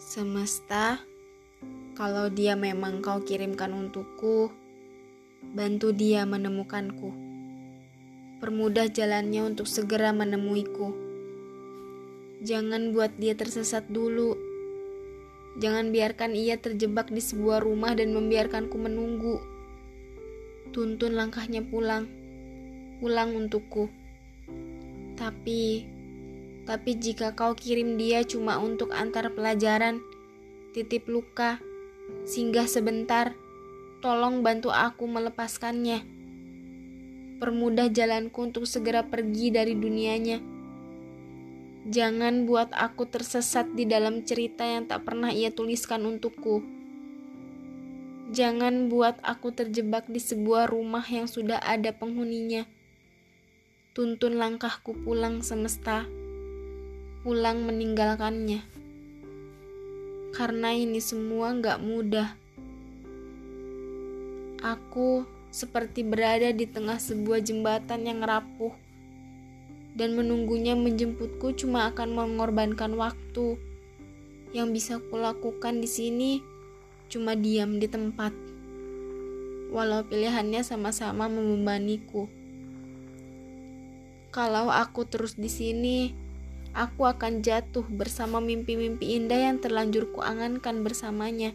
Semesta, kalau dia memang kau kirimkan untukku, bantu dia menemukanku. Permudah jalannya untuk segera menemuiku. Jangan buat dia tersesat dulu. Jangan biarkan ia terjebak di sebuah rumah dan membiarkanku menunggu. Tuntun langkahnya pulang, pulang untukku. Tapi tapi jika kau kirim dia cuma untuk antar pelajaran, titip luka, singgah sebentar, tolong bantu aku melepaskannya. Permudah jalanku untuk segera pergi dari dunianya. Jangan buat aku tersesat di dalam cerita yang tak pernah ia tuliskan untukku. Jangan buat aku terjebak di sebuah rumah yang sudah ada penghuninya. Tuntun langkahku pulang semesta pulang meninggalkannya. Karena ini semua gak mudah. Aku seperti berada di tengah sebuah jembatan yang rapuh dan menunggunya menjemputku cuma akan mengorbankan waktu. Yang bisa kulakukan di sini cuma diam di tempat. Walau pilihannya sama-sama membebaniku. Kalau aku terus di sini, aku akan jatuh bersama mimpi-mimpi indah yang terlanjur kuangankan bersamanya.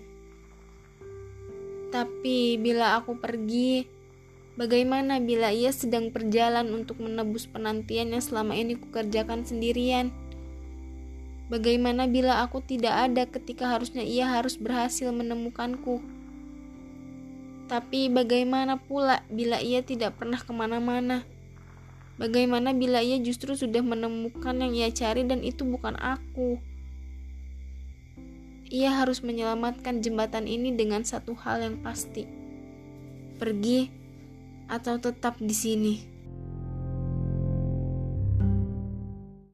Tapi bila aku pergi, bagaimana bila ia sedang berjalan untuk menebus penantian yang selama ini kukerjakan sendirian? Bagaimana bila aku tidak ada ketika harusnya ia harus berhasil menemukanku? Tapi bagaimana pula bila ia tidak pernah ke mana-mana? Bagaimana bila ia justru sudah menemukan yang ia cari dan itu bukan aku? Ia harus menyelamatkan jembatan ini dengan satu hal yang pasti: pergi atau tetap di sini.